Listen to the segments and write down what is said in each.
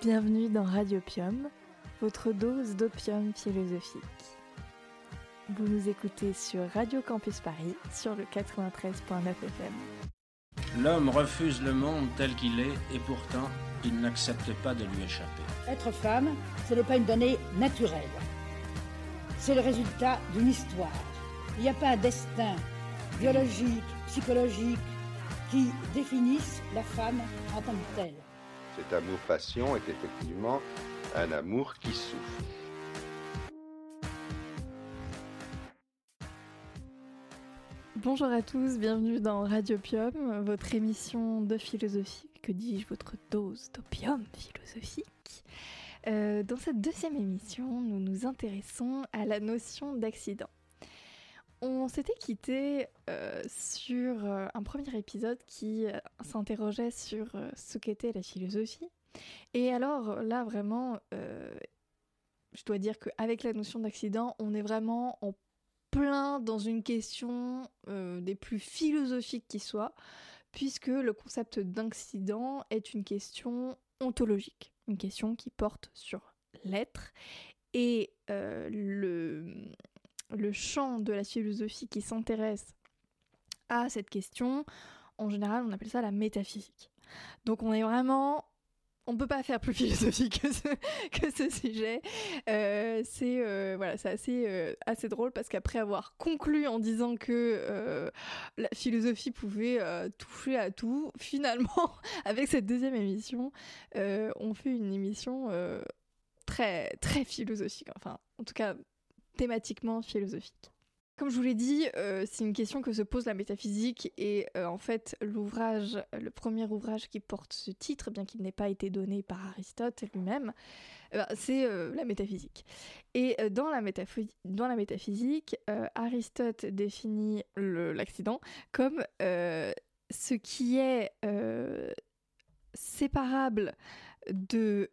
Bienvenue dans Radiopium, votre dose d'opium philosophique. Vous nous écoutez sur Radio Campus Paris sur le 93.9 FM. L'homme refuse le monde tel qu'il est et pourtant il n'accepte pas de lui échapper. Être femme, ce n'est pas une donnée naturelle. C'est le résultat d'une histoire. Il n'y a pas un destin biologique, psychologique qui définisse la femme en tant que telle. Cet amour-passion est effectivement un amour qui souffre. Bonjour à tous, bienvenue dans Radiopium, votre émission de philosophie, que dis-je, votre dose d'opium philosophique. Euh, dans cette deuxième émission, nous nous intéressons à la notion d'accident. On s'était quitté euh, sur euh, un premier épisode qui s'interrogeait sur ce qu'était la philosophie. Et alors là, vraiment, je dois dire qu'avec la notion d'accident, on est vraiment en plein dans une question des plus philosophiques qui soient, puisque le concept d'accident est une question ontologique, une question qui porte sur l'être. Et le, le champ de la philosophie qui s'intéresse à cette question, en général, on appelle ça la métaphysique. Donc on est vraiment on peut pas faire plus philosophique que ce, sujet. Euh, c'est euh, voilà, c'est assez, euh, assez drôle parce qu'après avoir conclu en disant que la philosophie pouvait toucher à tout, finalement, avec cette deuxième émission, on fait une émission très très philosophique. Enfin, en tout cas, thématiquement philosophique. Comme je vous l'ai dit, euh, c'est une question que se pose la métaphysique et euh, en fait l'ouvrage, le premier ouvrage qui porte ce titre, bien qu'il n'ait pas été donné par Aristote lui-même, euh, c'est la métaphysique. Et dans, la métaphysique, Aristote définit l'accident comme ce qui est séparable de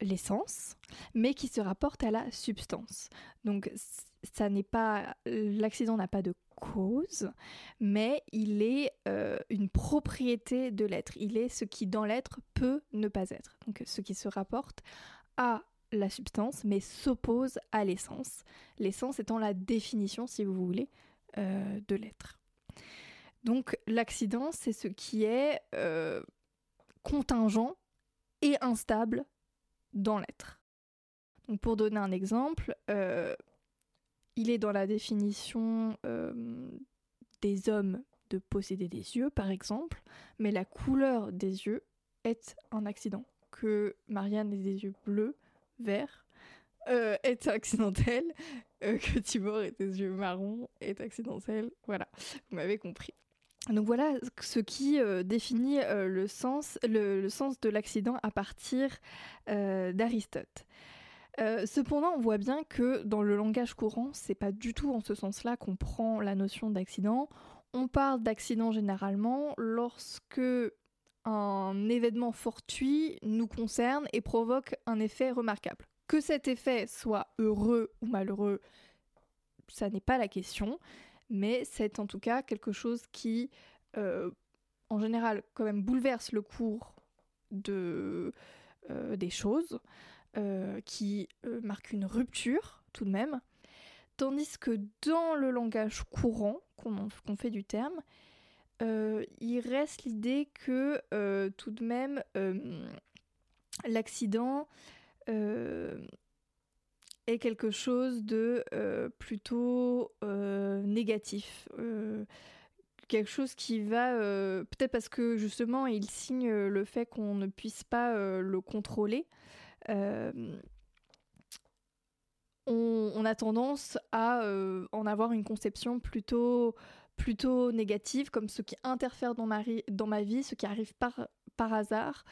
l'essence, mais qui se rapporte à la substance. Donc ça n'est pas l'accident n'a pas de cause, mais il est euh, une propriété de l'être. Il est ce qui dans l'être peut ne pas être. Donc ce qui se rapporte à la substance, mais s'oppose à l'essence. L'essence étant la définition, si vous voulez, euh, de l'être. Donc l'accident, c'est ce qui est euh, contingent et instable dans l'être. Donc pour donner un exemple, il est dans la définition euh, des hommes de posséder des yeux, par exemple, mais la couleur des yeux est un accident. Que Marianne ait des yeux bleus, verts, euh, est accidentel, euh, que Tibor ait des yeux marrons est accidentel. Voilà, vous m'avez compris. Donc voilà ce qui définit le, sens, le, sens de l'accident à partir d'Aristote. Euh, cependant, on voit bien que dans le langage courant, c'est pas du tout en ce sens-là qu'on prend la notion d'accident. On parle d'accident généralement lorsque un événement fortuit nous concerne et provoque un effet remarquable. Que cet effet soit heureux ou malheureux, ça n'est pas la question, mais c'est en tout cas quelque chose qui, euh, en général, quand même bouleverse le cours de, euh, des choses. Euh, qui marque une rupture tout de même, tandis que dans le langage courant qu'on fait du terme, il reste l'idée que tout de même l'accident est quelque chose de plutôt négatif quelque chose qui va peut-être parce que justement il signe le fait qu'on ne puisse pas le contrôler euh, on, a tendance à euh, en avoir une conception plutôt, plutôt négative, comme ce qui interfère dans ma, dans ma vie, ce qui arrive par, par hasard.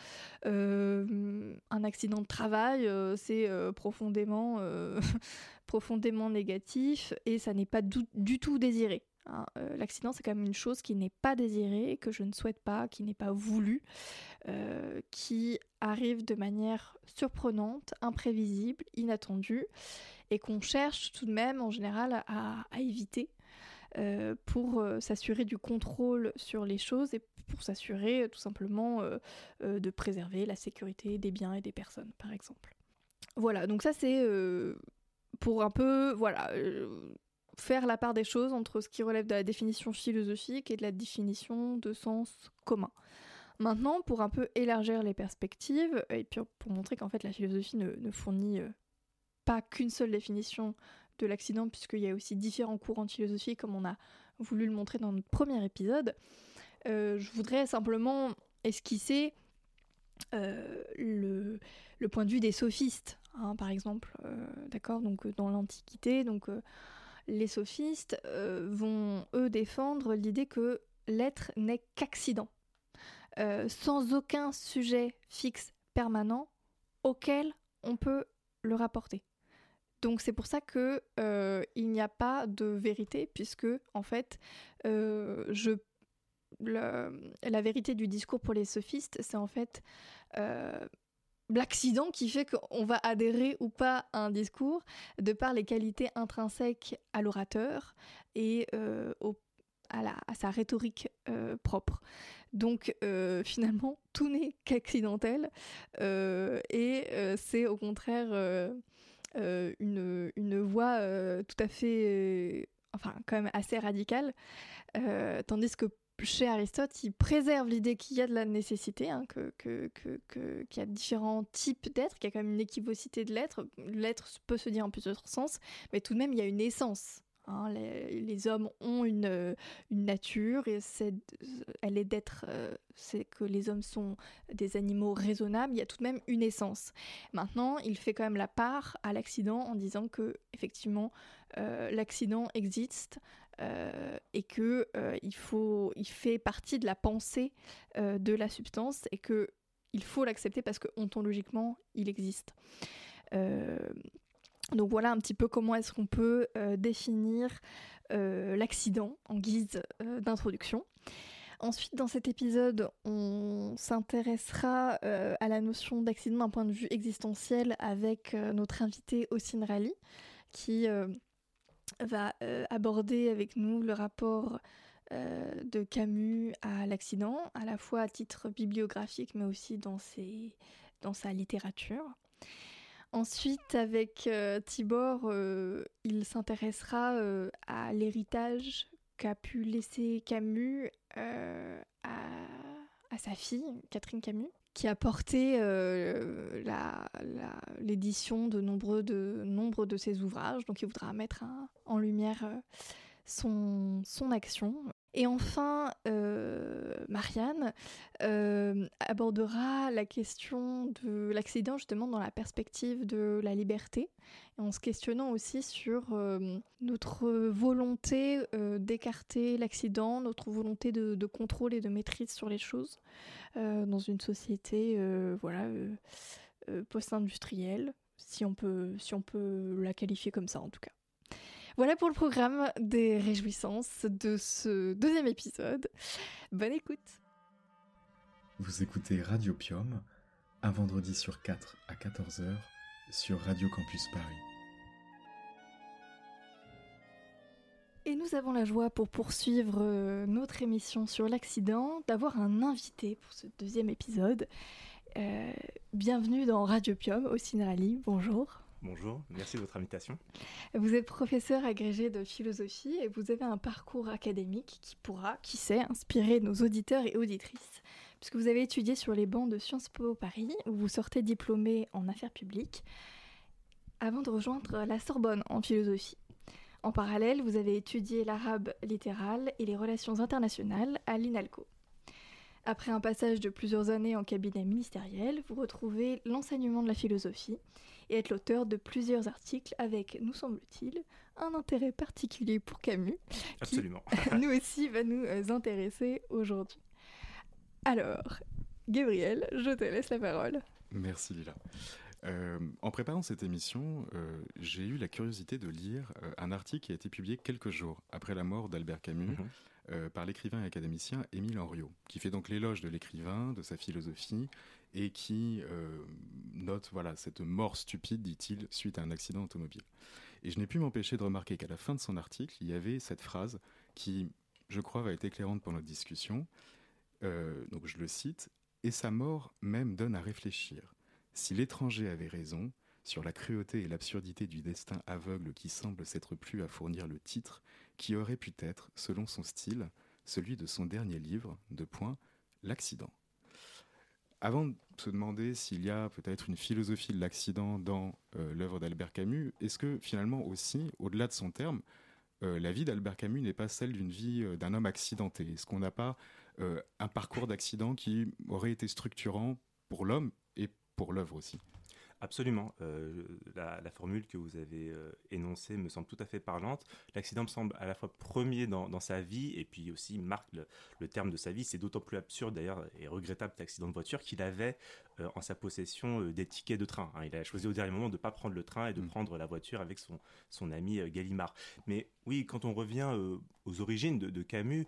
Euh, un accident de travail, c'est profondément, profondément négatif et ça n'est pas du tout désiré. Hein, euh, l'accident, c'est quand même une chose qui n'est pas désirée, que je ne souhaite pas, qui n'est pas voulue, euh, qui arrive de manière surprenante, imprévisible, inattendue, et qu'on cherche tout de même en général à, éviter. Pour s'assurer du contrôle sur les choses et pour s'assurer tout simplement de préserver la sécurité des biens et des personnes, par exemple. Voilà, donc ça c'est pour un peu, voilà, faire la part des choses entre ce qui relève de la définition philosophique et de la définition de sens commun. Maintenant, pour un peu élargir les perspectives, et puis pour montrer qu'en fait la philosophie ne, fournit euh, pas qu'une seule définition de l'accident, puisqu'il y a aussi différents courants de philosophie, comme on a voulu le montrer dans notre premier épisode, euh, je voudrais simplement esquisser euh, le, point de vue des sophistes, hein, par exemple, d'accord, donc dans l'Antiquité, donc les sophistes vont eux défendre l'idée que l'être n'est qu'accident. Euh, sans aucun sujet fixe permanent auquel on peut le rapporter. Donc c'est pour ça que euh, il n'y a pas de vérité puisque en fait euh, je la vérité du discours pour les sophistes c'est en fait l'accident qui fait qu'on va adhérer ou pas à un discours de par les qualités intrinsèques à l'orateur et à, sa rhétorique propre. Donc euh, finalement, tout n'est qu'accidentel euh, et euh, c'est au contraire une, une, voie tout à fait, enfin quand même assez radicale, tandis que chez Aristote, il préserve l'idée qu'il y a de la nécessité, hein, que, que, que, qu'il y a différents types d'êtres, qu'il y a quand même une équivocité de l'être. L'être peut se dire en plusieurs sens, mais tout de même, il y a une essence. Hein, les, hommes ont une, une nature et c'est, elle est d'être, euh, c'est que les hommes sont des animaux raisonnables. Il y a tout de même une essence. Maintenant, il fait quand même la part à l'accident en disant que effectivement euh, l'accident existe euh, et que il faut, il fait partie de la pensée de la substance et que il faut l'accepter parce que ontologiquement il existe. Donc voilà un petit peu comment est-ce qu'on peut euh, définir euh, l'accident en guise euh, d'introduction. Ensuite, dans cet épisode, on s'intéressera à la notion d'accident d'un point de vue existentiel avec notre invité Ossine Rally, qui va aborder avec nous le rapport de Camus à l'accident, à la fois à titre bibliographique, mais aussi dans, dans sa littérature. Ensuite, avec euh, Tibor, euh, il s'intéressera euh, à l'héritage qu'a pu laisser Camus à, sa fille, Catherine Camus, qui a porté l'édition de nombreux de, nombre de ses ouvrages. Donc il voudra mettre en lumière son action et enfin, euh, Marianne euh, abordera la question de l'accident justement dans la perspective de la liberté, en se questionnant aussi sur euh, notre volonté d'écarter l'accident, notre volonté de, de, contrôle et de maîtrise sur les choses dans une société voilà, post-industrielle, si, on peut, si on peut la qualifier comme ça en tout cas. Voilà pour le programme des réjouissances de ce deuxième épisode. Bonne écoute. Vous écoutez Radio Pium, un vendredi sur 4 à 14h sur Radio Campus Paris. Et nous avons la joie pour poursuivre euh, notre émission sur l'accident d'avoir un invité pour ce deuxième épisode. Euh, bienvenue dans Radio Pium au Cinerali, bonjour. Bonjour, merci de votre invitation. Vous êtes professeur agrégé de philosophie et vous avez un parcours académique qui pourra, qui sait, inspirer nos auditeurs et auditrices, puisque vous avez étudié sur les bancs de Sciences Po Paris, où vous sortez diplômé en affaires publiques, avant de rejoindre la Sorbonne en philosophie. En parallèle, vous avez étudié l'arabe littéral et les relations internationales à l'INALCO. Après un passage de plusieurs années en cabinet ministériel, vous retrouvez l'enseignement de la philosophie et être l'auteur de plusieurs articles avec, nous semble-t-il, un intérêt particulier pour Camus. Absolument. Qui, nous aussi, va nous euh, intéresser aujourd'hui. Alors, Gabriel, je te laisse la parole. Merci Lila. Euh, en préparant cette émission, euh, j'ai eu la curiosité de lire un article qui a été publié quelques jours après la mort d'Albert Camus mhm. par l'écrivain et académicien Émile Henriot, qui fait donc l'éloge de l'écrivain, de sa philosophie et qui euh, note voilà cette mort stupide, dit-il, suite à un accident automobile. Et je n'ai pu m'empêcher de remarquer qu'à la fin de son article, il y avait cette phrase qui, je crois, va être éclairante pour notre discussion. Euh, donc je le cite, Et sa mort même donne à réfléchir. Si l'étranger avait raison sur la cruauté et l'absurdité du destin aveugle qui semble s'être plu à fournir le titre, qui aurait pu être, selon son style, celui de son dernier livre, de point, L'accident. Avant de se demander s'il y a peut-être une philosophie de l'accident dans euh, l'œuvre d'Albert Camus, est-ce que finalement aussi, au-delà de son terme, euh, la vie d'Albert Camus n'est pas celle d'une vie euh, d'un homme accidenté? Est-ce qu'on n'a pas un parcours d'accident qui aurait été structurant pour l'homme et pour l'œuvre aussi? Absolument. Euh, la, formule que vous avez euh, énoncée me semble tout à fait parlante. L'accident me semble à la fois premier dans, sa vie et puis aussi marque le, terme de sa vie. C'est d'autant plus absurde d'ailleurs et regrettable cet accident de voiture qu'il avait euh, en sa possession des tickets de train. Hein. Il a choisi au dernier moment de ne pas prendre le train et de mm. prendre la voiture avec son, son ami Gallimard. Mais oui, quand on revient aux origines de Camus,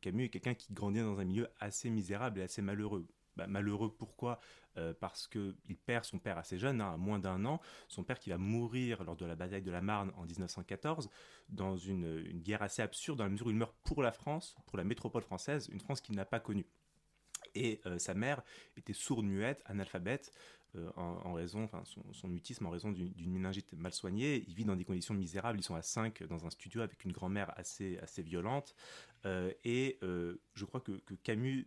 Camus est quelqu'un qui grandit dans un milieu assez misérable et assez malheureux. Bah, malheureux pourquoi? Euh, Parce qu'il perd son père assez jeune, hein, à moins d'un an, son père qui va mourir lors de la bataille de la Marne en 1914, dans une, guerre assez absurde, dans la mesure où il meurt pour la France, pour la métropole française, une France qu'il n'a pas connue. Et euh, sa mère était sourde-muette, analphabète, euh, en, raison, enfin son, mutisme en raison d'une méningite mal soignée. Il vit dans des conditions misérables. Ils sont à 5 dans un studio avec une grand-mère assez, assez violente. et je crois que Camus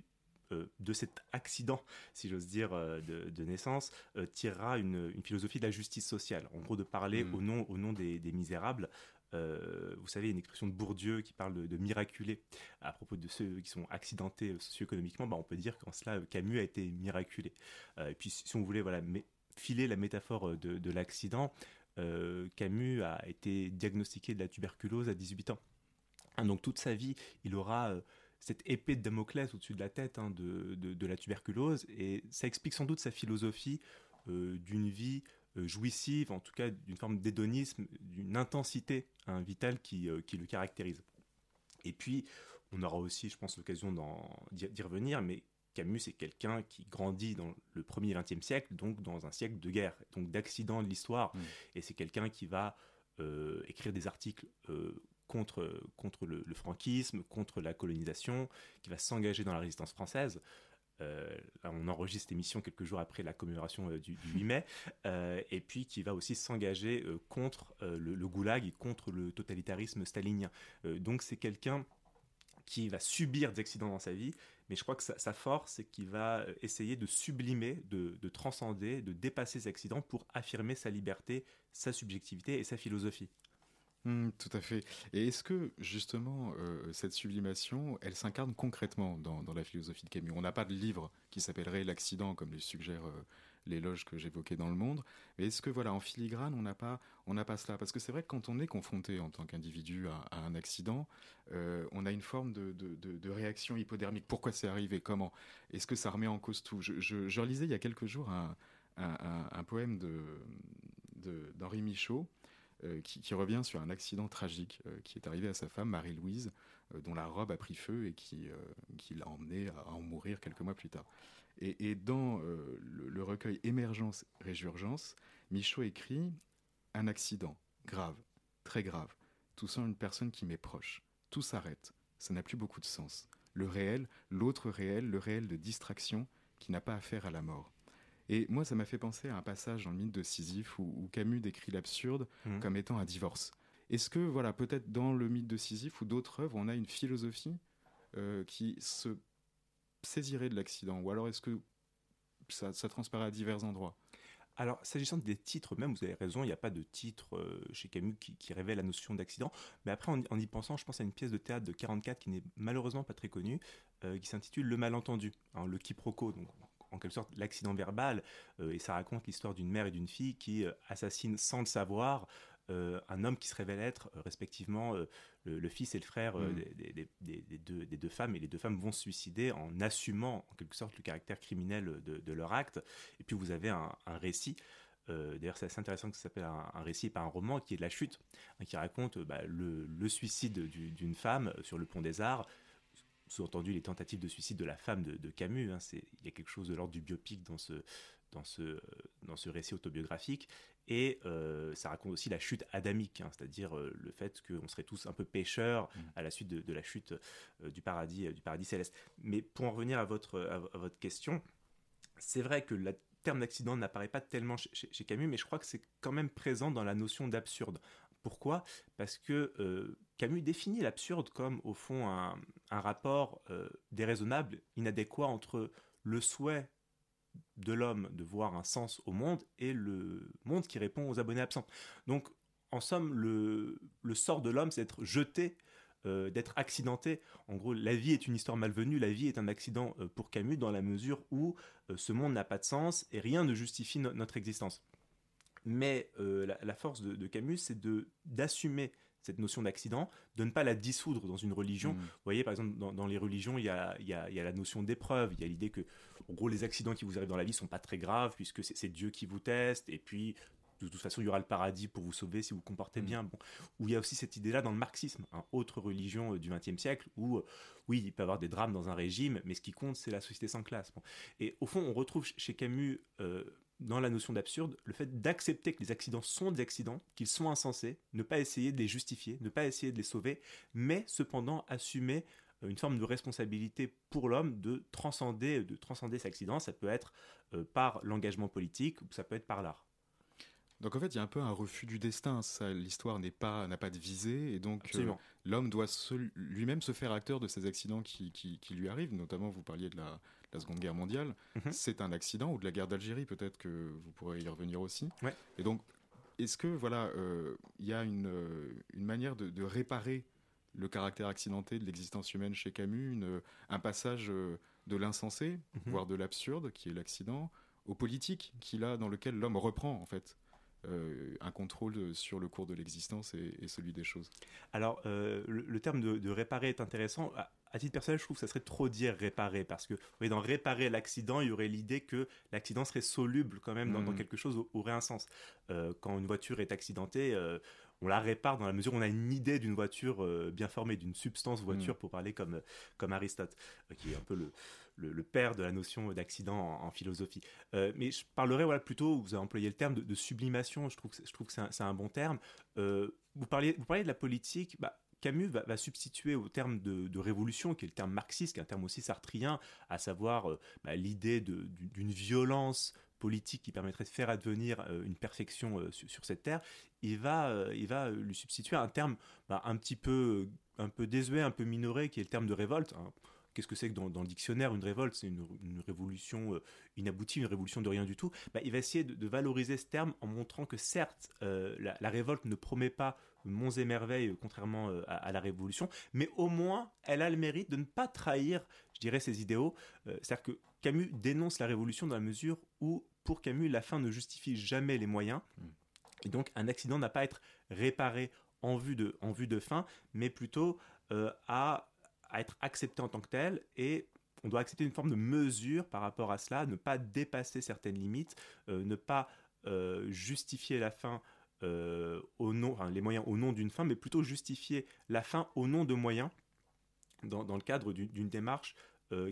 euh, de cet accident, si j'ose dire, euh, de, naissance, euh, tirera une, philosophie de la justice sociale. En gros, de parler mm. au nom, au nom des, misérables. vous savez, une expression de Bourdieu qui parle de, miraculé à propos de ceux qui sont accidentés socio-économiquement. Bah, on peut dire qu'en cela, Camus a été miraculé. et puis, si on voulait voilà, filer la métaphore de, l'accident, Camus a été diagnostiqué de la tuberculose à 18 ans. Hein, donc toute sa vie, il aura cette épée de Damoclès au-dessus de la tête hein, de, la tuberculose, et ça explique sans doute sa philosophie euh, d'une vie euh, jouissive, en tout cas d'une forme d'hédonisme, d'une intensité hein, vitale euh, qui, le caractérise. Et puis, on aura aussi, je pense, l'occasion d'y revenir, mais Camus est quelqu'un qui grandit dans le premier et XXe siècle, donc dans un siècle de guerre, donc d'accidents de l'histoire, mmh. et c'est quelqu'un qui va écrire des articles contre, le, franquisme, contre la colonisation, qui va s'engager dans la résistance française. Euh, on enregistre cette émission quelques jours après la commémoration euh, du, 8 mai, euh, et puis qui va aussi s'engager contre le, goulag et contre le totalitarisme stalinien. donc c'est quelqu'un qui va subir des accidents dans sa vie, mais je crois que sa, force, c'est qu'il va essayer de sublimer, de, de, transcender, de dépasser ces accidents pour affirmer sa liberté, sa subjectivité et sa philosophie. Mmh, tout à fait. Et est-ce que justement euh, cette sublimation, elle s'incarne concrètement dans, la philosophie de Camus? On n'a pas de livre qui s'appellerait L'accident, comme le suggère euh, l'éloge que j'évoquais dans le monde. Mais est-ce que voilà, en filigrane, on n'a pas, on n'a pas cela? Parce que c'est vrai que quand on est confronté en tant qu'individu à, un accident, euh, on a une forme de, réaction hypodermique. Pourquoi c'est arrivé? Comment? Est-ce que ça remet en cause tout? Je, je, relisais il y a quelques jours un, un poème d'Henri Michaud euh, qui, revient sur un accident tragique euh, qui est arrivé à sa femme, Marie-Louise, euh, dont la robe a pris feu et qui, l'a emmené à, en mourir quelques mois plus tard. Et, dans le, recueil Émergence-Résurgence, Michaud écrit Un accident, grave, très grave, touchant une personne qui m'est proche. Tout s'arrête, ça n'a plus beaucoup de sens. Le réel, l'autre réel, le réel de distraction qui n'a pas affaire à la mort. Et moi, ça m'a fait penser à un passage dans le mythe de Sisyphe où, Camus décrit l'absurde mmh. comme étant un divorce. Est-ce que, voilà, peut-être dans le mythe de Sisyphe ou d'autres œuvres, on a une philosophie euh, qui se saisirait de l'accident? Ou alors est-ce que ça, transparaît à divers endroits? Alors, s'agissant des titres, même, vous avez raison, il n'y a pas de titre euh, chez Camus qui, révèle la notion d'accident. Mais après, en, y pensant, je pense à une pièce de théâtre de 44 qui n'est malheureusement pas très connue, euh, qui s'intitule Le malentendu, hein, le quiproquo. Donc, en quelque sorte l'accident verbal, euh, et ça raconte l'histoire d'une mère et d'une fille qui euh, assassinent sans le savoir euh, un homme qui se révèle être respectivement le, fils et le frère mm. des, deux, femmes, et les deux femmes vont se suicider en assumant en quelque sorte le caractère criminel de, leur acte. Et puis vous avez un, récit. D'ailleurs, c'est assez intéressant que ça s'appelle un, récit et pas un roman, qui est de la chute, hein, qui raconte bah, le, le, suicide d'une femme sur le pont des Arts, sous-entendu les tentatives de suicide de la femme de, Camus. Hein, il y a quelque chose de l'ordre du biopic dans ce, dans, ce, dans ce récit autobiographique. Et ça raconte aussi la chute adamique, hein, c'est-à-dire le fait qu'on serait tous un peu pécheurs mmh. à la suite de, la chute du, paradis, du paradis céleste. Mais pour en revenir à votre, à votre question, c'est vrai que le terme d'accident n'apparaît pas tellement chez, Camus, mais je crois que c'est quand même présent dans la notion d'absurde. Pourquoi? Parce que euh, Camus définit l'absurde comme, au fond, un, rapport euh, déraisonnable, inadéquat entre le souhait de l'homme de voir un sens au monde et le monde qui répond aux abonnés absents. Donc, en somme, le, sort de l'homme, c'est d'être jeté euh, d'être accidenté. En gros, la vie est une histoire malvenue, la vie est un accident pour Camus dans la mesure où ce monde n'a pas de sens et rien ne justifie notre existence. Mais la, force de, Camus, c'est d'assumer cette notion d'accident, de ne pas la dissoudre dans une religion. Mmh. Vous voyez, par exemple, dans, les religions, il y a, la notion d'épreuve, il y a l'idée que, en gros, les accidents qui vous arrivent dans la vie sont pas très graves, puisque c'est Dieu qui vous teste, et puis de toute façon, il y aura le paradis pour vous sauver si vous vous comportez mm. bien. Bon, où il y a aussi cette idée-là dans le marxisme, hein, autre religion euh, du XXe siècle, où euh, oui, il peut y avoir des drames dans un régime, mais ce qui compte, c'est la société sans classe. Et au fond, on retrouve chez Camus, euh, dans la notion d'absurde, le fait d'accepter que les accidents sont des accidents, qu'ils sont insensés, ne pas essayer de les justifier, ne pas essayer de les sauver, mais cependant assumer une forme de responsabilité pour l'homme de transcender, de transcender cet accident. Ça peut être par l'engagement politique ou ça peut être par l'art. Donc en fait, il y a un peu un refus du destin. L'histoire n'est pas n'a pas de visée et donc euh, l'homme doit lui-même se faire acteur de ces accidents qui, qui, lui arrivent. Notamment, vous parliez de la, Seconde Guerre mondiale. Mhm. C'est un accident ou de la guerre d'Algérie, peut-être que vous pourrez y revenir aussi. Et donc, est-ce que voilà, euh, il y a une, euh, une manière de, réparer le caractère accidenté de l'existence humaine chez Camus, une, un passage de l'insensé, mhm. voire de l'absurde, qui est l'accident, au politique, qui là, dans lequel l'homme reprend en fait? Euh, un contrôle sur le cours de l'existence et, celui des choses. Alors, euh, le, terme de, réparer est intéressant. À, titre personnel, je trouve que ça serait trop dire réparer, parce que dans réparer l'accident, il y aurait l'idée que l'accident serait soluble quand même dans, hmm. quelque chose aurait un sens. Euh, quand une voiture est accidentée, on la répare dans la mesure où on a une idée d'une voiture bien formée, d'une substance voiture, hmm. pour parler comme, comme Aristote, qui est un peu le, le, père de la notion d'accident en, philosophie. Euh, mais je parlerai voilà, plutôt, vous avez employé le terme de, sublimation, je trouve que, c'est un, bon terme. Euh, vous, parliez, vous de la politique, bah, Camus va, substituer au terme de, révolution, qui est le terme marxiste, qui est un terme aussi sartrien, à savoir euh, bah, l'idée d'une violence politique qui permettrait de faire advenir une perfection sur, cette terre, il va, il va lui substituer un terme bah, un petit peu, un peu désuet, un peu minoré, qui est le terme de révolte. Hein. Qu'est-ce que c'est que dans, le dictionnaire une révolte C'est une, révolution euh, inaboutie, une révolution de rien du tout. Bah, il va essayer de, valoriser ce terme en montrant que certes, euh, la, révolte ne promet pas monts et merveilles, euh, contrairement à, la révolution, mais au moins, elle a le mérite de ne pas trahir, je dirais, ses idéaux. C'est-à-dire que Camus dénonce la révolution dans la mesure où, pour Camus, la fin ne justifie jamais les moyens. Et donc, un accident n'a pas à être réparé en vue de, en vue de fin, mais plutôt à à être accepté en tant que tel et on doit accepter une forme de mesure par rapport à cela, ne pas dépasser certaines limites, euh, ne pas euh, justifier la fin euh, au nom, enfin, les moyens au nom d'une fin, mais plutôt justifier la fin au nom de moyens dans, le cadre d'une démarche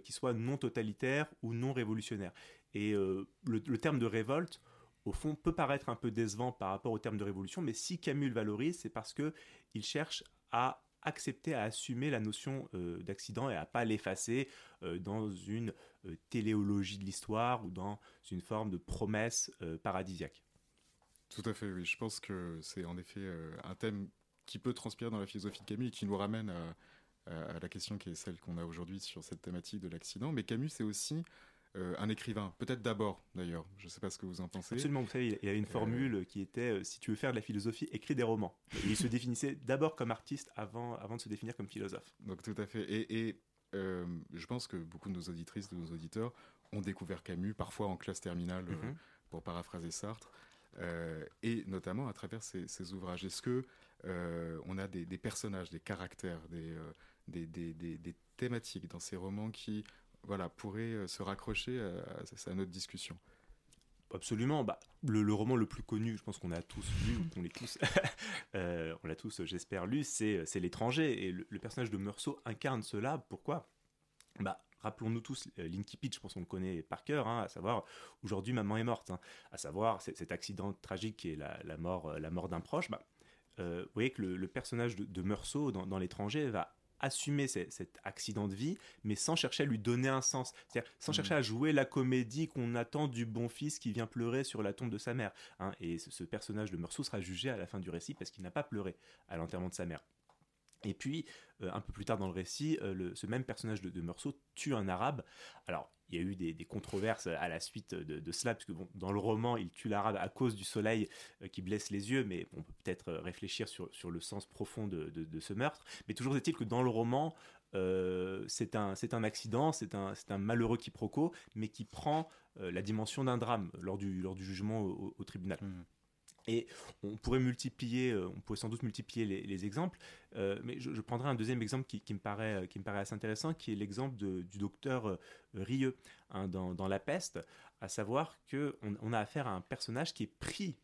qui soit non totalitaire ou non révolutionnaire. Et le, le, terme de révolte, au fond, peut paraître un peu décevant par rapport au terme de révolution, mais si Camus le valorise, c'est parce que il cherche à accepter à assumer la notion euh, d'accident et à pas l'effacer euh, dans une euh, téléologie de l'histoire ou dans une forme de promesse paradisiaque. Tout à fait, oui. Je pense que c'est en effet un thème qui peut transpirer dans la philosophie de Camus et qui nous ramène à la question qui est celle qu'on a aujourd'hui sur cette thématique de l'accident. Mais Camus, c'est aussi euh, un écrivain, peut-être d'abord d'ailleurs, je ne sais pas ce que vous en pensez. Absolument, vous savez, il y a une euh, formule qui était euh, si tu veux faire de la philosophie, écris des romans. il se définissait d'abord comme artiste avant, avant de se définir comme philosophe. Donc tout à fait. Et, je pense que beaucoup de nos auditrices, de nos auditeurs ont découvert Camus, parfois en classe terminale, mhm. pour paraphraser Sartre, et notamment à travers ses, ouvrages. Est-ce que on a des, personnages, des caractères, des, des, des, thématiques dans ces romans qui voilà, pourrait euh, se raccrocher à, notre discussion. Absolument. Bah, le, roman le plus connu, je pense qu'on a tous lu, on l'a tous, euh, on l'a tous, j'espère, lu, c'est, c'est L'étranger. Et le, personnage de Meursault incarne cela. Pourquoi? Bah, rappelons-nous tous Linky Pitch, je pense qu'on le connaît par cœur, hein, à savoir aujourd'hui maman est morte, hein, à savoir cet accident tragique qui est la, mort, la mort d'un proche. Bah, vous voyez que le, personnage de, Meursault dans l'étranger va assumer cet accident de vie, mais sans chercher à lui donner un sens. C'est-à-dire sans mmh. chercher à jouer la comédie qu'on attend du bon fils qui vient pleurer sur la tombe de sa mère. Hein. Et ce, personnage de Meursault sera jugé à la fin du récit parce qu'il n'a pas pleuré à l'enterrement de sa mère. Et puis, euh, un peu plus tard dans le récit, euh, ce même personnage de, de Meursault tue un arabe. Alors, il y a eu des, controverses à la suite de, cela, parce que bon, dans le roman, il tue l'arabe à cause du soleil euh, qui blesse les yeux, mais on peut peut-être réfléchir sur, le sens profond de, ce meurtre. Mais toujours est-il que dans le roman, c'est un, accident, c'est un, un malheureux quiproquo, mais qui prend la dimension d'un drame lors du, lors du jugement au, tribunal. Mmh. Et on pourrait multiplier, euh, on pourrait sans doute multiplier les, exemples, euh, mais je, prendrai un deuxième exemple qui, me paraît, qui me paraît assez intéressant, qui est l'exemple du docteur euh, Rieux hein, dans, La Peste, à savoir qu'on on a affaire à un personnage qui est pris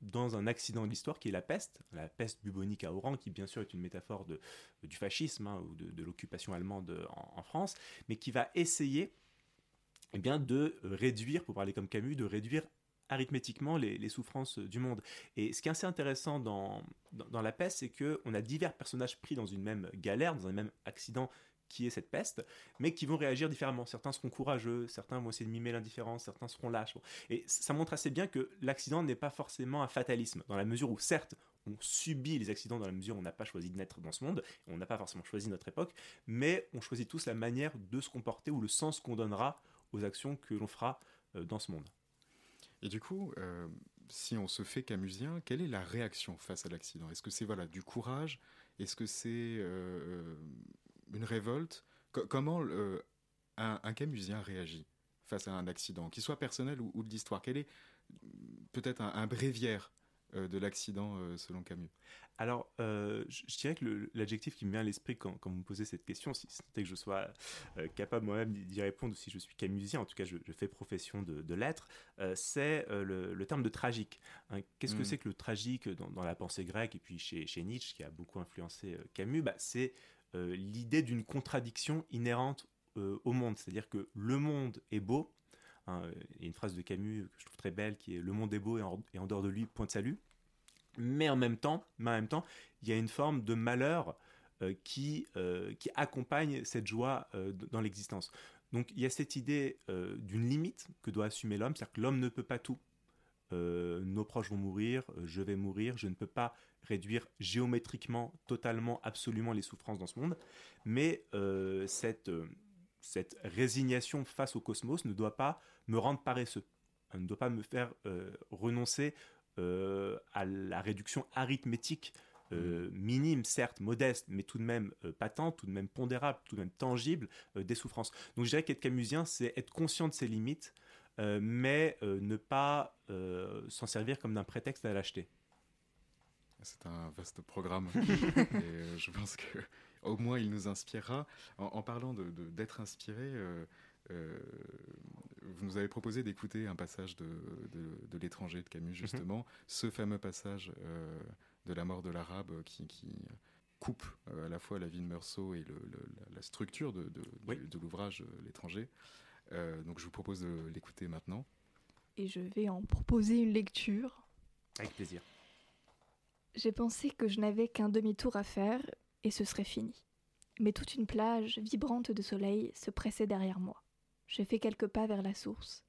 dans un accident de l'histoire qui est la peste, la peste bubonique à Oran, qui bien sûr est une métaphore du fascisme hein, ou de, l'occupation allemande en, France, mais qui va essayer eh bien, de réduire, pour parler comme Camus, de réduire arithmétiquement les, souffrances du monde. Et ce qui est assez intéressant dans, dans, la peste, c'est qu'on a divers personnages pris dans une même galère, dans un même accident qui est cette peste, mais qui vont réagir différemment. Certains seront courageux, certains vont essayer de mimer l'indifférence, certains seront lâches. Et ça montre assez bien que l'accident n'est pas forcément un fatalisme, dans la mesure où certes, on subit les accidents dans la mesure où on n'a pas choisi de naître dans ce monde, on n'a pas forcément choisi notre époque, mais on choisit tous la manière de se comporter ou le sens qu'on donnera aux actions que l'on fera euh, dans ce monde. Et du coup, euh, si on se fait camusien, quelle est la réaction face à l'accident? Est-ce que c'est voilà du courage? Est-ce que c'est euh, une révolte? Comment un, camusien réagit face à un accident, qu'il soit personnel ou, de l'histoire? Quel est peut-être un, bréviaire euh, de l'accident selon Camus alors, euh, je, dirais que l'adjectif qui me vient à l'esprit quand, vous me posez cette question, si c'était que je sois euh, capable moi-même d'y répondre, ou si je suis camusien, en tout cas je, fais profession de, l'être, euh, c'est le, terme de tragique. Hein. Qu'est-ce que mm. c'est que le tragique dans, la pensée grecque et puis chez, Nietzsche, qui a beaucoup influencé Camus? Bah, C'est l'idée d'une contradiction inhérente au monde. C'est-à-dire que le monde est beau. Hein, a une phrase de Camus que je trouve très belle qui est Le monde est beau et en, et dehors de lui, point de salut mais en même temps, mais en même temps, il y a une forme de malheur euh, qui, euh, qui accompagne cette joie euh, dans l'existence. Donc il y a cette idée d'une limite que doit assumer l'homme, c'est-à-dire que l'homme ne peut pas tout. nos proches vont mourir, je vais mourir, je ne peux pas réduire géométriquement, totalement, absolument les souffrances dans ce monde, mais cette, cette résignation face au cosmos ne doit pas me rendre paresseux, ne doit pas me faire renoncer euh, à la réduction arithmétique euh, mm. minime, certes, modeste, mais tout de même euh, patente, tout de même pondérable, tout de même tangible des souffrances. Donc je dirais qu'être camusien, c'est être conscient de ses limites, mais ne pas s'en servir comme d'un prétexte à l'acheter. C'est un vaste programme et je pense que au moins il nous inspirera. En, parlant d'être de, inspiré, euh, vous nous avez proposé d'écouter un passage de, de, l'étranger de Camus, mhm. justement, ce fameux passage euh, de la mort de l'arabe qui, coupe euh, à la fois la vie de Meursault et la, structure de, de l'ouvrage L'étranger. donc je vous propose de l'écouter maintenant. Et je vais en proposer une lecture. Avec plaisir. J'ai pensé que je n'avais qu'un demi-tour à faire et ce serait fini. Mais toute une plage vibrante de soleil se pressait derrière moi. J'ai fait quelques pas vers la source.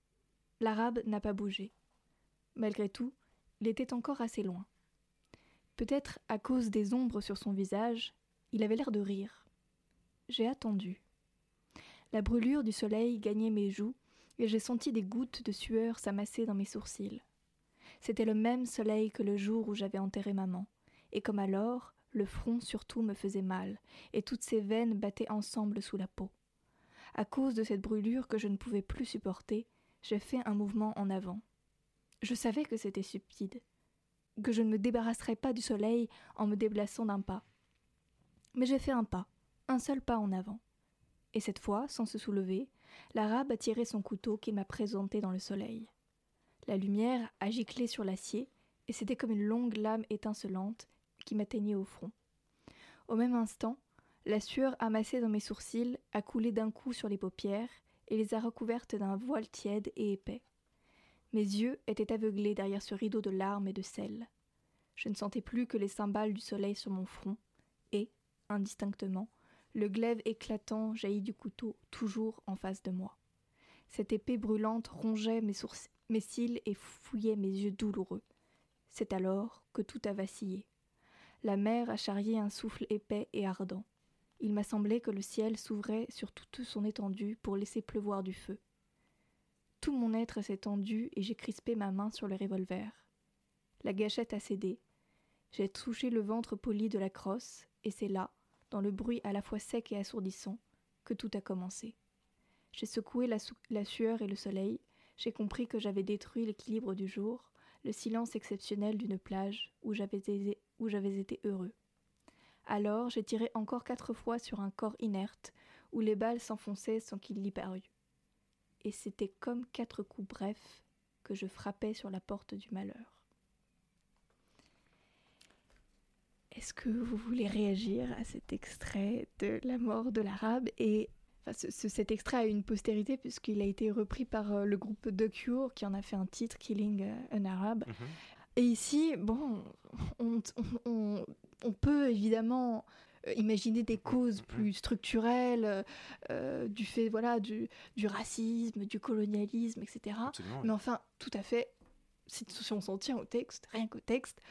L'arabe n'a pas bougé. Malgré tout, il était encore assez loin. Peut-être à cause des ombres sur son visage, il avait l'air de rire. J'ai attendu. La brûlure du soleil gagnait mes joues et j'ai senti des gouttes de sueur s'amasser dans mes sourcils. C'était le même soleil que le jour où j'avais enterré maman, et comme alors, le front surtout me faisait mal, et toutes ses veines battaient ensemble sous la peau. À cause de cette brûlure que je ne pouvais plus supporter, j'ai fait un mouvement en avant. Je savais que c'était stupide, que je ne me débarrasserais pas du soleil en me déplaçant d'un pas. Mais j'ai fait un pas, un seul pas en avant. Et cette fois, sans se soulever, l'arabe a tiré son couteau qu'il m'a présenté dans le soleil. La lumière a giclé sur l'acier, et c'était comme une longue lame étincelante qui m'atteignait au front. Au même instant, La sueur amassée dans mes sourcils a coulé d'un coup sur les paupières et les a recouvertes d'un voile tiède et épais. Mes yeux étaient aveuglés derrière ce rideau de larmes et de sel. Je ne sentais plus que les cymbales du soleil sur mon front, et, indistinctement, le glaive éclatant jaillit du couteau toujours en face de moi. Cette épée brûlante rongeait mes, mes cils et fouillait mes yeux douloureux. C'est alors que tout a vacillé. La mer a charrié un souffle épais et ardent. Il m'a semblé que le ciel s'ouvrait sur toute son étendue pour laisser pleuvoir du feu. Tout mon être s'est tendu et j'ai crispé ma main sur le revolver. La gâchette a cédé. J'ai touché le ventre poli de la crosse, et c'est là, dans le bruit à la fois sec et assourdissant, que tout a commencé. J'ai secoué la, sueur et le soleil, j'ai compris que j'avais détruit l'équilibre du jour, le silence exceptionnel d'une plage où j'avais été heureux. Alors j'ai tiré encore quatre fois sur un corps inerte, où les balles s'enfonçaient sans qu'il y parût. Et c'était comme quatre coups brefs que je frappais sur la porte du malheur. Est-ce que vous voulez réagir à cet extrait de La mort de l'arabe et cet extrait a une postérité puisqu'il a été repris par euh, le groupe The Cure qui en a fait un titre, Killing euh, an Arab. Mhm. Et ici, bon, on, peut évidemment euh, imaginer des causes mhm. plus structurelles du fait voilà du, racisme, du colonialisme, etc. Mais enfin, tout à fait, si, on s'en tient au texte, rien qu'au texte,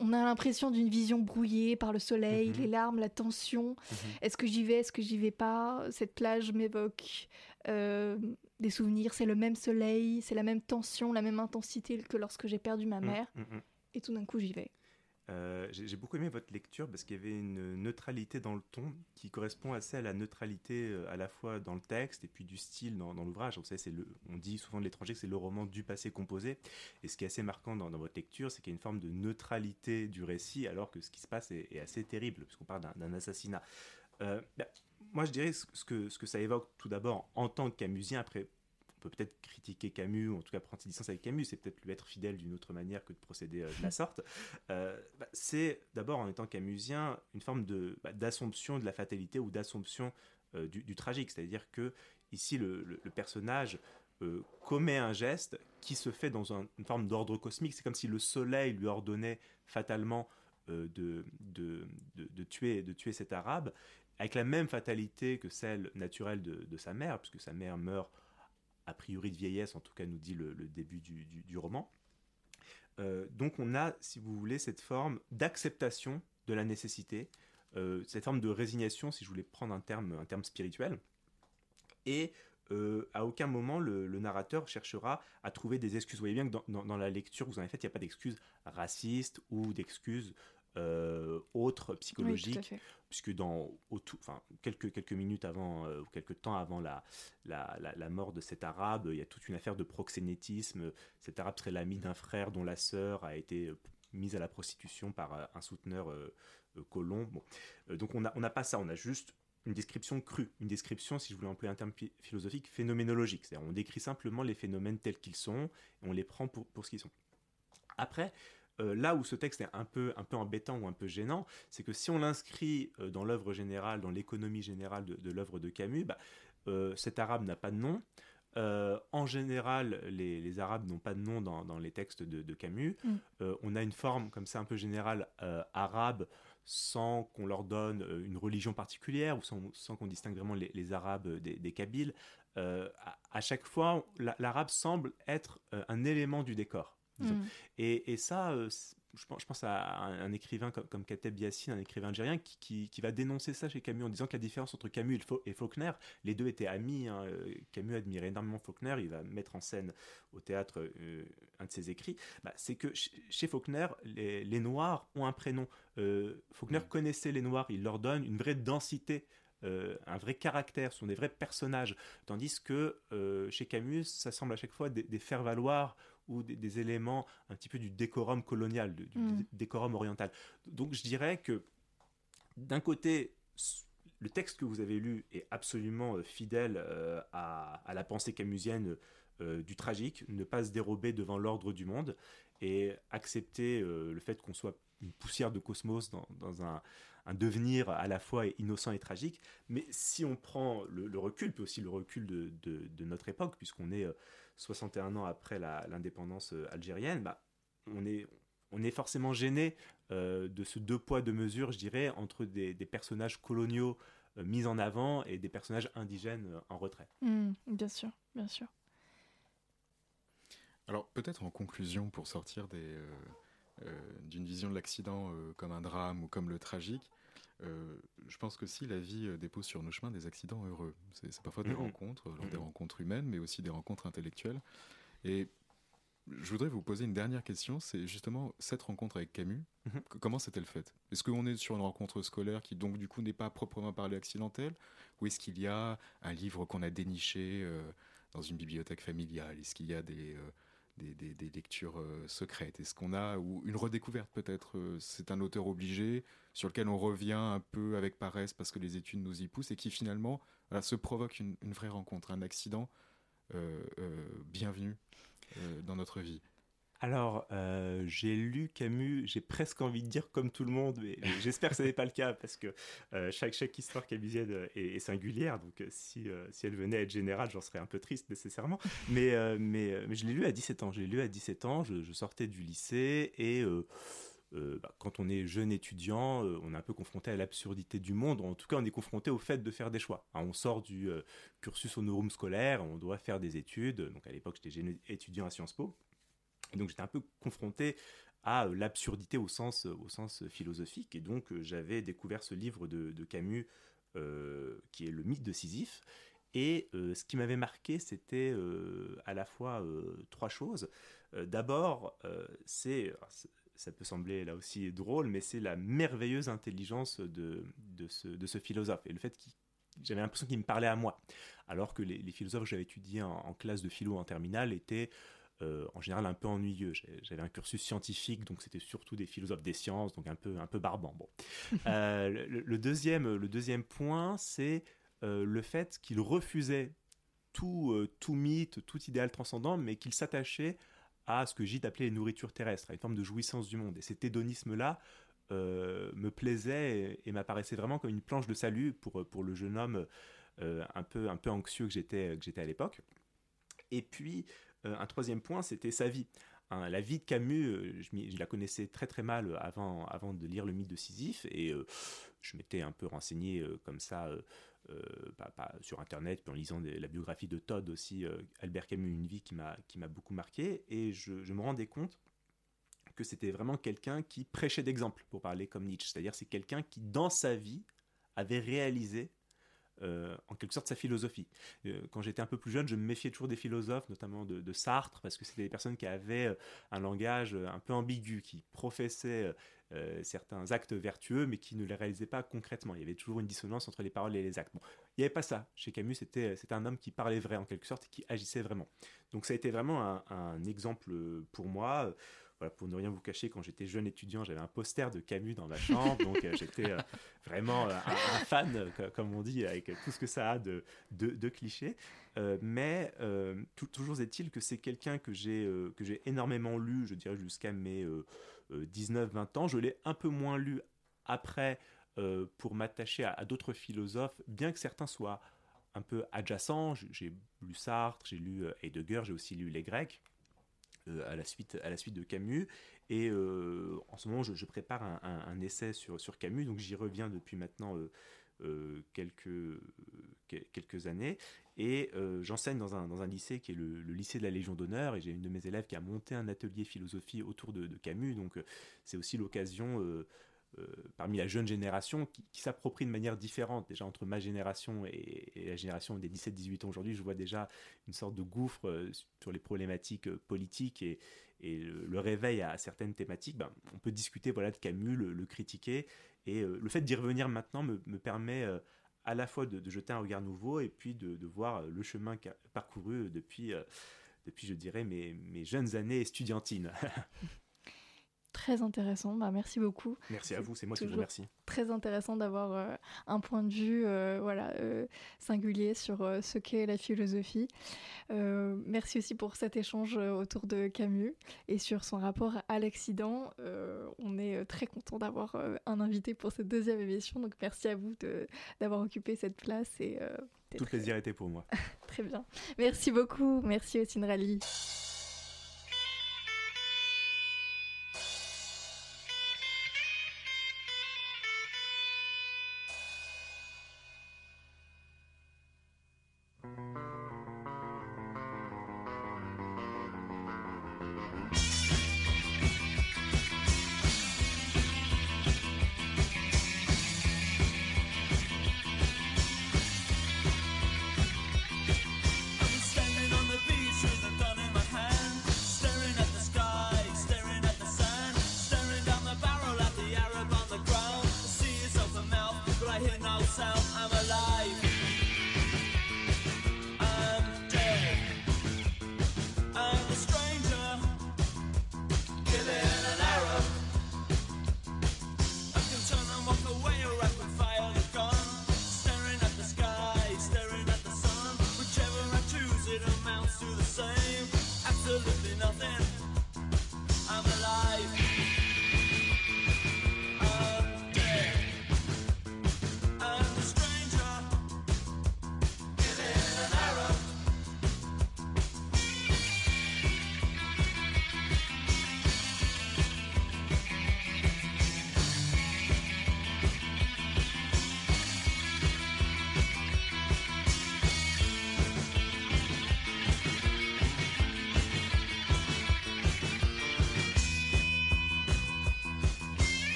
on a l'impression d'une vision brouillée par le soleil, mhm. les larmes, la tension. Mhm. Est-ce que j'y vais, est-ce que j'y vais pas? Cette plage m'évoque euh, des souvenirs. C'est le même soleil, c'est la même tension, la même intensité que lorsque j'ai perdu ma mm, mère. Mm, mm. Et tout d'un coup, j'y vais. Euh, j'ai beaucoup aimé votre lecture parce qu'il y avait une neutralité dans le ton qui correspond assez à la neutralité euh, à la fois dans le texte et puis du style dans, l'ouvrage. on dit souvent de l'étranger que c'est le roman du passé composé. Et ce qui est assez marquant dans, votre lecture, c'est qu'il y a une forme de neutralité du récit alors que ce qui se passe est, assez terrible puisqu'on parle d'un assassinat. Euh, bah, moi, je dirais ce que, ce que ça évoque tout d'abord en tant que camusien. Après, on peut peut-être critiquer Camus, ou en tout cas prendre ses distances avec Camus, c'est peut-être lui être fidèle d'une autre manière que de procéder euh, de la sorte. Euh, bah, c'est d'abord, en étant camusien, une forme de, bah, d'assomption de la fatalité ou d'assomption euh, du, tragique. C'est-à-dire que ici, le, personnage commet un geste qui se fait dans une forme d'ordre cosmique. C'est comme si le soleil lui ordonnait fatalement de, de, de, tuer, de tuer cet arabe, avec la même fatalité que celle naturelle de, sa mère, puisque sa mère meurt a priori de vieillesse, en tout cas nous dit le, début du, roman. Euh, donc on a, si vous voulez, cette forme d'acceptation de la nécessité, euh, cette forme de résignation, si je voulais prendre un terme, un terme spirituel. Et euh, à aucun moment le, narrateur cherchera à trouver des excuses. Vous voyez bien que dans, la lecture vous en avez faite, il n'y a pas d'excuses racistes ou d'excuses euh, autre psychologique, puisque dans enfin, quelques, quelques minutes avant, euh, ou quelques temps avant la, la, la, mort de cet arabe, il y a toute une affaire de proxénétisme. Cet arabe serait l'ami d'un frère dont la sœur a été mise à la prostitution par euh, un souteneur colon. Bon. donc on n'a on a pas ça, on a juste une description crue, une description, si je voulais employer un terme philosophique, phénoménologique. C'est-à-dire on décrit simplement les phénomènes tels qu'ils sont, et on les prend pour, pour ce qu'ils sont. Après, euh, là où ce texte est un peu, un peu embêtant ou un peu gênant, c'est que si on l'inscrit euh, dans l'œuvre générale, dans l'économie générale de, l'œuvre de Camus, bah, euh, cet arabe n'a pas de nom. en général, les, Arabes n'ont pas de nom dans, les textes de, Camus. Mm. on a une forme comme ça un peu générale arabe sans qu'on leur donne une religion particulière ou sans, qu'on distingue vraiment les, Arabes des, Kabyles. à, chaque fois, l'arabe semble être un élément du décor. Mm. Et, ça, euh, je pense, je pense, à un, écrivain comme, comme Kateb Yassine, un écrivain algérien, qui, qui, va dénoncer ça chez Camus en disant que la différence entre Camus et, Faulkner, les deux étaient amis. Hein, euh, Camus admirait énormément Faulkner, il va mettre en scène au théâtre euh, un de ses écrits. Bah, c'est que chez Faulkner, les, les, Noirs ont un prénom. Faulkner mm. connaissait les Noirs, il leur donne une vraie densité un vrai caractère, ce sont des vrais personnages. Tandis que chez Camus, ça semble à chaque fois des, des faire-valoir ou des, éléments un petit peu du décorum colonial, du, mm. décorum oriental. Donc je dirais que d'un côté, le texte que vous avez lu est absolument euh, fidèle euh, à, la pensée camusienne euh, du tragique, ne pas se dérober devant l'ordre du monde et accepter le fait qu'on soit une poussière de cosmos dans, un, devenir à la fois innocent et tragique. Mais si on prend le, recul, puis aussi le recul de, notre époque, puisqu'on est 61 ans après l'indépendance algérienne, bah, on, est, on est forcément gêné de ce deux poids, deux mesures, je dirais, entre des, personnages coloniaux mis en avant et des personnages indigènes en retrait. Mmh, bien sûr, bien sûr. Alors peut-être en conclusion, pour sortir euh, euh, d'une vision de l'accident euh, comme un drame ou comme le tragique, je pense que si la vie dépose sur nos chemins des accidents heureux. C'est parfois des mmh. rencontres, des rencontres humaines, mais aussi des rencontres intellectuelles. Et je voudrais vous poser une dernière question, c'est justement cette rencontre avec Camus, mmh. comment s'est-elle faite? Est-ce qu'on est sur une rencontre scolaire qui donc du coup n'est pas proprement parlé accidentelle Ou est-ce qu'il y a un livre qu'on a déniché dans une bibliothèque familiale? Est-ce qu'il y a des, des, lectures euh, secrètes Est-ce qu'on a, ou une redécouverte peut-être euh, C'est un auteur obligé sur lequel on revient un peu avec paresse parce que les études nous y poussent et qui finalement se provoque une, vraie rencontre, un accident euh, bienvenu dans notre vie? Alors, euh, j'ai lu Camus, j'ai presque envie de dire comme tout le monde, mais j'espère que ce n'est pas le cas, parce que euh, chaque, chaque histoire camusienne est, singulière, donc euh, si, si elle venait à être générale, j'en serais un peu triste nécessairement. Mais, mais, je l'ai lu à 17 ans, je lu à 17 ans, je, sortais du lycée, et bah, quand on est jeune étudiant, on est un peu confronté à l'absurdité du monde, en tout cas on est confronté au fait de faire des choix. on sort du cursus honorum scolaire, on doit faire des études, donc à l'époque j'étais étudiant à Sciences Po, donc j'étais un peu confronté à euh, l'absurdité au sens, euh, sens philosophique. Et donc euh, j'avais découvert ce livre de, Camus qui est Le mythe de Sisyphe. Et ce qui m'avait marqué, c'était à la fois trois choses. D'abord, c'est, ça peut sembler là aussi drôle, mais c'est la merveilleuse intelligence de, ce, philosophe. Et le fait qu'il j'avais l'impression qu'il me parlait à moi, alors que les, philosophes que j'avais étudiés en, classe de philo en terminale étaient euh, en général un peu ennuyeux. J'avais un cursus scientifique, donc c'était surtout des philosophes des sciences, donc un peu, un peu barbant. Bon. Euh, le, deuxième, le deuxième point, c'est euh, le fait qu'il refusait tout, tout mythe, tout idéal transcendant, mais qu'il s'attachait à ce que Gide appelait les nourritures terrestres, à une forme de jouissance du monde. Et cet hédonisme-là me plaisait et, m'apparaissait vraiment comme une planche de salut pour, pour le jeune homme un, peu, un peu anxieux que j'étais à l'époque. Et puis, euh, un troisième point, c'était sa vie. Hein, la vie de Camus, euh, je, la connaissais très très mal avant, avant de lire le mythe de Sisyphe et euh, je m'étais un peu renseigné comme ça sur internet, puis en lisant la biographie de Todd aussi, Albert Camus, une vie qui m'a beaucoup marqué et je, me rendais compte que c'était vraiment quelqu'un qui prêchait d'exemple pour parler comme Nietzsche, c'est-à-dire c'est quelqu'un qui dans sa vie avait réalisé euh, en quelque sorte sa philosophie. Euh, quand j'étais un peu plus jeune, je me méfiais toujours des philosophes, notamment de, Sartre, parce que c'était des personnes qui avaient euh, un langage un peu ambigu, qui professaient certains actes vertueux, mais qui ne les réalisaient pas concrètement. Il y avait toujours une dissonance entre les paroles et les actes. Bon, il n'y avait pas ça. Chez Camus, c'était un homme qui parlait vrai, en quelque sorte, et qui agissait vraiment. Donc ça a été vraiment un, un exemple pour moi pour ne rien vous cacher, quand j'étais jeune étudiant, j'avais un poster de Camus dans ma chambre, donc euh, j'étais euh, vraiment euh, un, fan, comme on dit, avec tout ce que ça a de, clichés. mais toujours est-il que c'est quelqu'un que j'ai que j'ai énormément lu, je dirais jusqu'à mes 19-20 ans. Je l'ai un peu moins lu après pour m'attacher à, à d'autres philosophes, bien que certains soient un peu adjacents. J'ai lu Sartre, j'ai lu Heidegger, j'ai aussi lu les Grecs. Euh, à, la suite, à la suite de Camus. Et euh, en ce moment, je, prépare un, essai sur, sur Camus, donc j'y reviens depuis maintenant euh, quelques, quelques années. Et j'enseigne dans un, dans un lycée qui est le, lycée de la Légion d'honneur, et j'ai une de mes élèves qui a monté un atelier philosophie autour de, Camus, donc c'est aussi l'occasion parmi la jeune génération qui, s'approprie de manière différente. Déjà entre ma génération et, la génération des 17-18 ans aujourd'hui, je vois déjà une sorte de gouffre euh, sur les problématiques euh, politiques et, le, réveil à certaines thématiques. Ben, on peut discuter voilà, de Camus, le, critiquer, et le fait d'y revenir maintenant me, permet à la fois de, jeter un regard nouveau et puis de, voir le chemin parcouru depuis, depuis je dirais, mes, mes jeunes années estudiantines. très intéressant. Bah, merci beaucoup. Merci à vous, c'est moi qui vous remercie. Très intéressant d'avoir euh, un point de vue euh, voilà, euh, singulier sur ce qu'est la philosophie. merci aussi pour cet échange autour de Camus et sur son rapport à l'accident. on est très content d'avoir un invité pour cette deuxième émission. Donc merci à vous d'avoir occupé cette place. Et, Tout plaisir était pour moi. très bien. Merci beaucoup. Merci Ossine Rally.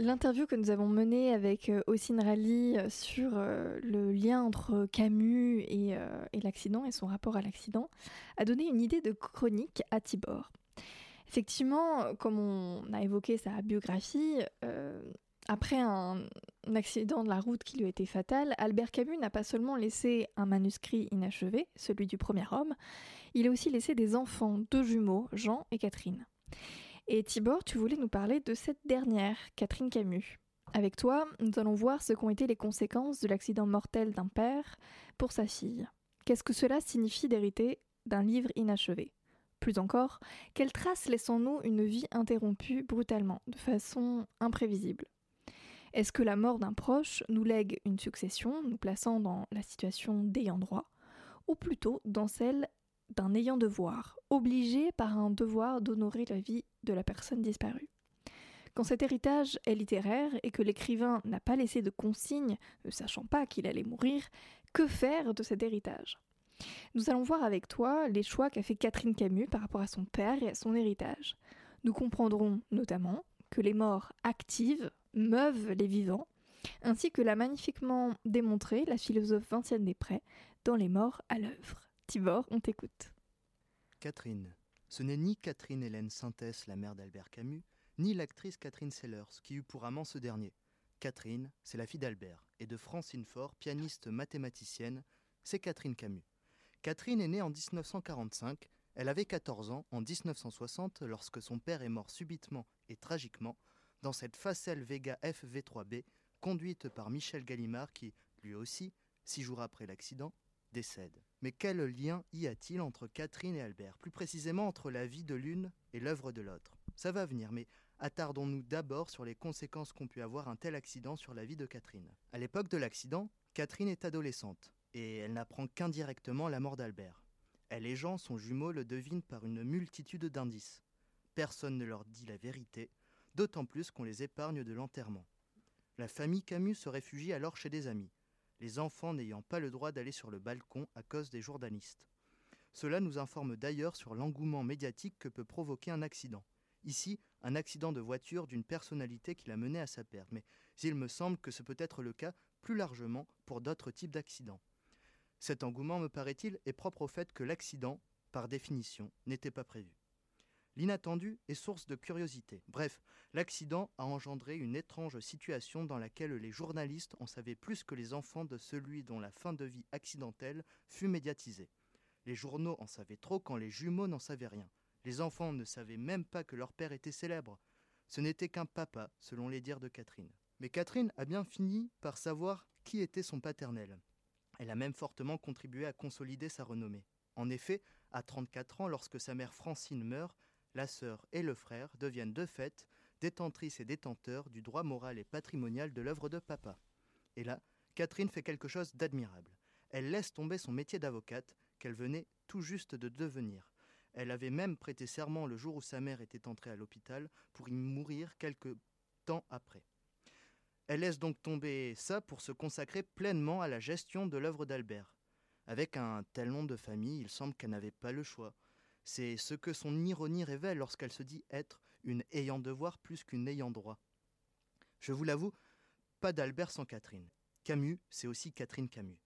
L'interview que nous avons menée avec euh, Ossine Rally euh, sur euh, le lien entre Camus et, l'accident et son rapport à l'accident a donné une idée de chronique à Tibor. Effectivement, comme on a évoqué sa biographie, après un, accident de la route qui lui a été fatal, Albert Camus n'a pas seulement laissé un manuscrit inachevé, celui du premier homme, il a aussi laissé des enfants, deux jumeaux, Jean et Catherine. Et Tibor, tu voulais nous parler de cette dernière, Catherine Camus. Avec toi, nous allons voir ce qu'ont été les conséquences de l'accident mortel d'un père pour sa fille. Qu'est-ce que cela signifie d'hériter d'un livre inachevé? Plus encore, quelle trace laissons-nous une vie interrompue brutalement, de façon imprévisible? Est-ce que la mort d'un proche nous lègue une succession, nous plaçant dans la situation d'ayant droit, ou plutôt dans celle d'un ayant devoir, obligé par un devoir d'honorer la vie de la personne disparue. Quand cet héritage est littéraire et que l'écrivain n'a pas laissé de consigne, ne sachant pas qu'il allait mourir, que faire de cet héritage? Nous allons voir avec toi les choix qu'a fait Catherine Camus par rapport à son père et à son héritage. Nous comprendrons notamment que les morts actives meuvent les vivants, ainsi que l'a magnifiquement démontré la philosophe Vinciane Després dans Les morts à l'œuvre. Tibor, on t'écoute. Catherine. Ce n'est ni Catherine Hélène Synthèse, la mère d'Albert Camus, ni l'actrice Catherine Sellers, qui eut pour amant ce dernier. Catherine, c'est la fille d'Albert, et de Francine Faure, pianiste mathématicienne, c'est Catherine Camus. Catherine est née en 1945, elle avait 14 ans en 1960 lorsque son père est mort subitement et tragiquement dans cette Facel Vega FV3B conduite par Michel Gallimard qui, lui aussi, six jours après l'accident, décède. Mais quel lien y a-t-il entre Catherine et Albert? Plus précisément entre la vie de l'une et l'œuvre de l'autre Ça va venir, mais attardons-nous d'abord sur les conséquences qu'ont pu avoir un tel accident sur la vie de Catherine. À l'époque de l'accident, Catherine est adolescente, et elle n'apprend qu'indirectement la mort d'Albert. Elle et Jean, son jumeau, le devinent par une multitude d'indices. Personne ne leur dit la vérité, d'autant plus qu'on les épargne de l'enterrement. La famille Camus se réfugie alors chez des amis, les enfants n'ayant pas le droit d'aller sur le balcon à cause des journalistes. Cela nous informe d'ailleurs sur l'engouement médiatique que peut provoquer un accident. Ici, un accident de voiture d'une personnalité qui l'a mené à sa perte, mais il me semble que ce peut être le cas plus largement pour d'autres types d'accidents. Cet engouement, me paraît-il, est propre au fait que l'accident, par définition, n'était pas prévu. L'inattendu est source de curiosité. Bref, l'accident a engendré une étrange situation dans laquelle les journalistes en savaient plus que les enfants de celui dont la fin de vie accidentelle fut médiatisée. Les journaux en savaient trop quand les jumeaux n'en savaient rien. Les enfants ne savaient même pas que leur père était célèbre. Ce n'était qu'un papa, selon les dires de Catherine. Mais Catherine a bien fini par savoir qui était son paternel. Elle a même fortement contribué à consolider sa renommée. En effet, à 34 ans, lorsque sa mère Francine meurt, la sœur et le frère deviennent de fait détentrices et détenteurs du droit moral et patrimonial de l'œuvre de papa. Et là, Catherine fait quelque chose d'admirable. Elle laisse tomber son métier d'avocate qu'elle venait tout juste de devenir. Elle avait même prêté serment le jour où sa mère était entrée à l'hôpital pour y mourir quelque temps après. Elle laisse donc tomber ça pour se consacrer pleinement à la gestion de l'œuvre d'Albert. Avec un tel nom de famille, il semble qu'elle n'avait pas le choix. C'est ce que son ironie révèle lorsqu'elle se dit être une ayant devoir plus qu'une ayant droit. Je vous l'avoue, pas d'Albert sans Catherine. Camus, c'est aussi Catherine Camus.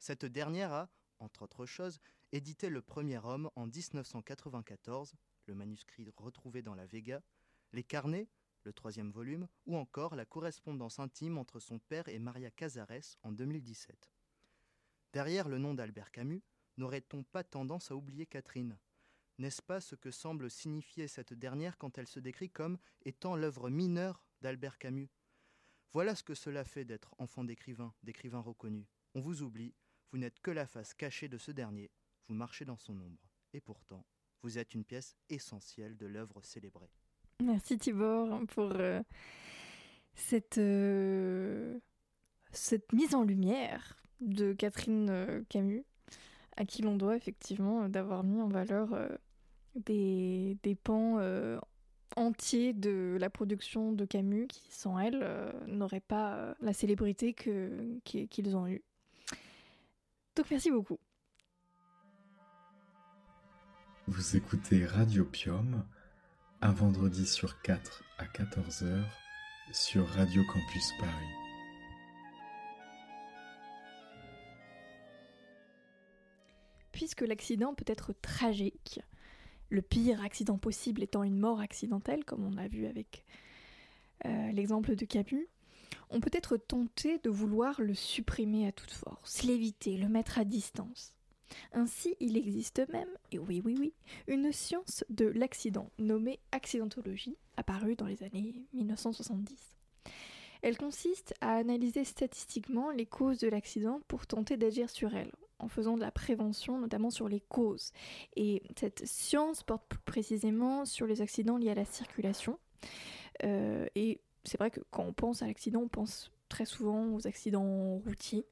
Cette dernière a, entre autres choses, édité Le Premier Homme en 1994, le manuscrit retrouvé dans la Vega, Les Carnets, le troisième volume, ou encore la correspondance intime entre son père et Maria Casares en 2017. Derrière le nom d'Albert Camus, n'aurait-on pas tendance à oublier Catherine? N'est-ce pas ce que semble signifier cette dernière quand elle se décrit comme étant l'œuvre mineure d'Albert Camus? Voilà ce que cela fait d'être enfant d'écrivain, d'écrivain reconnu. On vous oublie, vous n'êtes que la face cachée de ce dernier, vous marchez dans son ombre. Et pourtant, vous êtes une pièce essentielle de l'œuvre célébrée. Merci Tibor pour euh, cette, euh, cette mise en lumière de Catherine euh, Camus, à qui l'on doit effectivement d'avoir mis en valeur des, des, pans entiers de la production de Camus qui, sans elle, n'auraient pas la célébrité qu'ils ont eue. Donc merci beaucoup. Vous écoutez Radio Pium un vendredi sur 4 à 14h sur Radio Campus Paris. Puisque l'accident peut être tragique, le pire accident possible étant une mort accidentelle, comme on a vu avec euh, l'exemple de Camus, on peut être tenté de vouloir le supprimer à toute force, l'éviter, le mettre à distance. Ainsi, il existe même, et oui, oui, oui, une science de l'accident nommée accidentologie, apparue dans les années 1970. Elle consiste à analyser statistiquement les causes de l'accident pour tenter d'agir sur elles, en faisant de la prévention, notamment sur les causes. Et cette science porte plus précisément sur les accidents liés à la circulation. Euh, et c'est vrai que quand on pense à l'accident, on pense très souvent aux accidents routiers.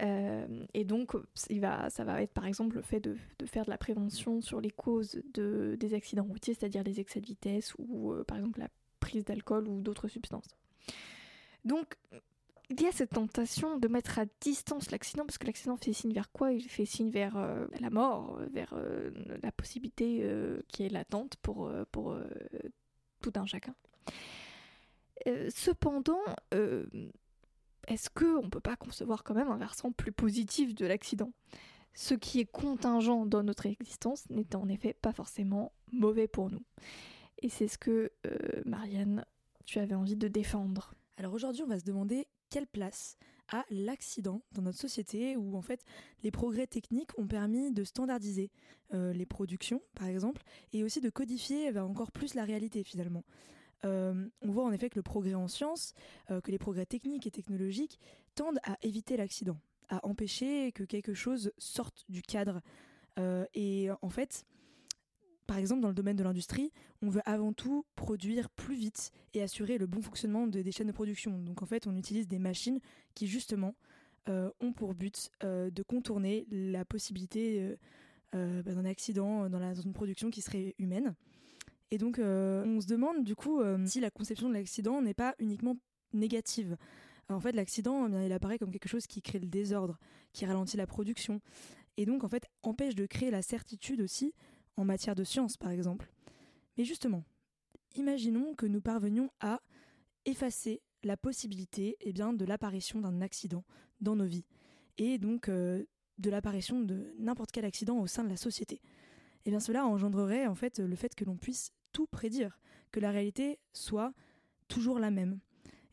Euh, et donc, il va, ça va être par exemple le fait de, faire de la prévention sur les causes de, des accidents routiers, c'est-à-dire les excès de vitesse ou euh, par exemple la prise d'alcool ou d'autres substances. Donc, il y a cette tentation de mettre à distance l'accident, parce que l'accident fait signe vers quoi? Il fait signe vers euh, la mort, vers la possibilité qui est latente pour, pour tout un chacun. cependant, est-ce qu'on ne peut pas concevoir quand même un versant plus positif de l'accident? Ce qui est contingent dans notre existence n'est en effet pas forcément mauvais pour nous. Et c'est ce que, euh, Marianne, tu avais envie de défendre. Alors aujourd'hui, on va se demander quelle place a l'accident dans notre société où en fait les progrès techniques ont permis de standardiser euh, les productions par exemple et aussi de codifier encore plus la réalité finalement. Euh, on voit en effet que le progrès en sciences, euh, que les progrès techniques et technologiques tendent à éviter l'accident, à empêcher que quelque chose sorte du cadre. Et en fait, par exemple, dans le domaine de l'industrie, on veut avant tout produire plus vite et assurer le bon fonctionnement des chaînes de production. Donc en fait, on utilise des machines qui justement ont pour but de contourner la possibilité bah, d'un accident dans, une production qui serait humaine. Et donc, on se demande du coup si la conception de l'accident n'est pas uniquement négative. En fait, l'accident, eh il apparaît comme quelque chose qui crée le désordre, qui ralentit la production, et donc en fait empêche de créer la certitude aussi en matière de science, par exemple. Mais justement, imaginons que nous parvenions à effacer la possibilité eh bien, de l'apparition d'un accident dans nos vies, et donc euh, de l'apparition de n'importe quel accident au sein de la société. Et eh bien cela engendrerait en fait le fait que l'on puisse tout prédire, que la réalité soit toujours la même.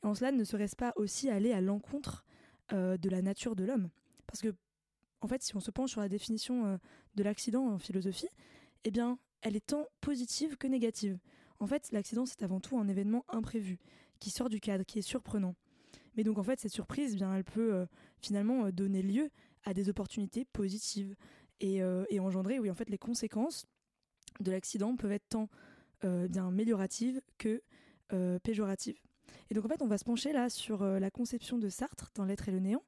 Et en cela, ne serait-ce pas aussi aller à l'encontre euh, de la nature de l'homme? Parce que, en fait, si on se penche sur la définition euh, de l'accident en philosophie, eh bien, elle est tant positive que négative. En fait, l'accident, c'est avant tout un événement imprévu, qui sort du cadre, qui est surprenant. Mais donc, en fait, cette surprise, eh bien, elle peut euh, finalement donner lieu à des opportunités positives et, et, engendrer, oui, en fait, les conséquences de l'accident peuvent être tant bien amélioratives que péjoratives. Et donc en fait, on va se pencher là sur euh, la conception de Sartre dans L'être et le néant,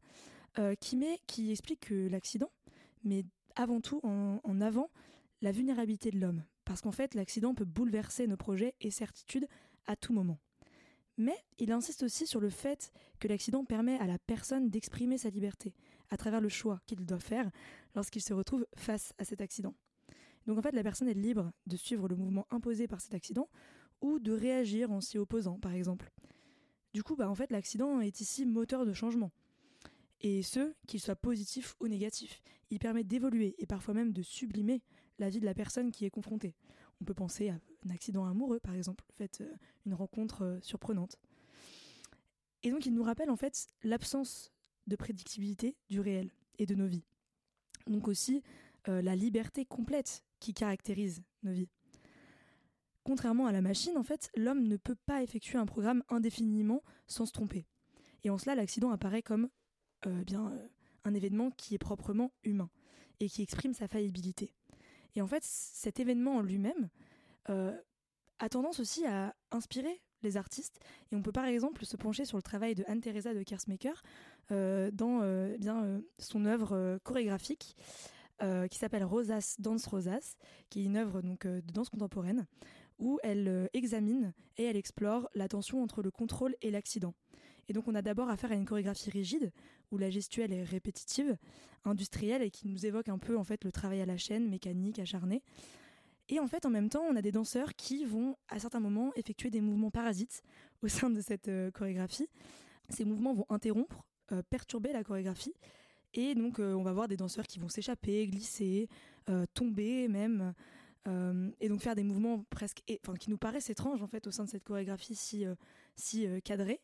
euh, qui, met, qui explique que l'accident met avant tout en, avant la vulnérabilité de l'homme. Parce qu'en fait, l'accident peut bouleverser nos projets et certitudes à tout moment. Mais il insiste aussi sur le fait que l'accident permet à la personne d'exprimer sa liberté à travers le choix qu'il doit faire lorsqu'il se retrouve face à cet accident. Donc en fait, la personne est libre de suivre le mouvement imposé par cet accident ou de réagir en s'y opposant, par exemple. Du coup, bah, en fait, l'accident est ici moteur de changement. Et ce, qu'il soit positif ou négatif. Il permet d'évoluer et parfois même de sublimer la vie de la personne qui est confrontée. On peut penser à un accident amoureux, par exemple, euh, une rencontre euh, surprenante. Et donc, il nous rappelle en fait l'absence de prédictibilité du réel et de nos vies. Donc aussi euh, la liberté complète qui caractérise nos vies. Contrairement à la machine, en fait, l'homme ne peut pas effectuer un programme indéfiniment sans se tromper. Et en cela, l'accident apparaît comme un événement qui est proprement humain et qui exprime sa faillibilité. Et en fait, cet événement en lui-même euh, a tendance aussi à inspirer les artistes. Et on peut par exemple se pencher sur le travail de Anne-Theresa de Kersmaker dans bien, son œuvre chorégraphique qui s'appelle Rosas, Danse Rosas, qui est une œuvre donc, de danse contemporaine, où elle euh, examine et elle explore la tension entre le contrôle et l'accident. Et donc on a d'abord affaire à une chorégraphie rigide, où la gestuelle est répétitive, industrielle et qui nous évoque un peu en fait le travail à la chaîne, mécanique, acharné. Et en fait, en même temps, on a des danseurs qui vont, à certains moments, effectuer des mouvements parasites au sein de cette euh, chorégraphie. Ces mouvements vont interrompre, euh, perturber la chorégraphie. Et donc, on va voir des danseurs qui vont s'échapper, glisser, tomber même. Euh, et donc faire des mouvements presque, enfin, qui nous paraissent étranges en fait au sein de cette chorégraphie si, euh, si euh, cadrée.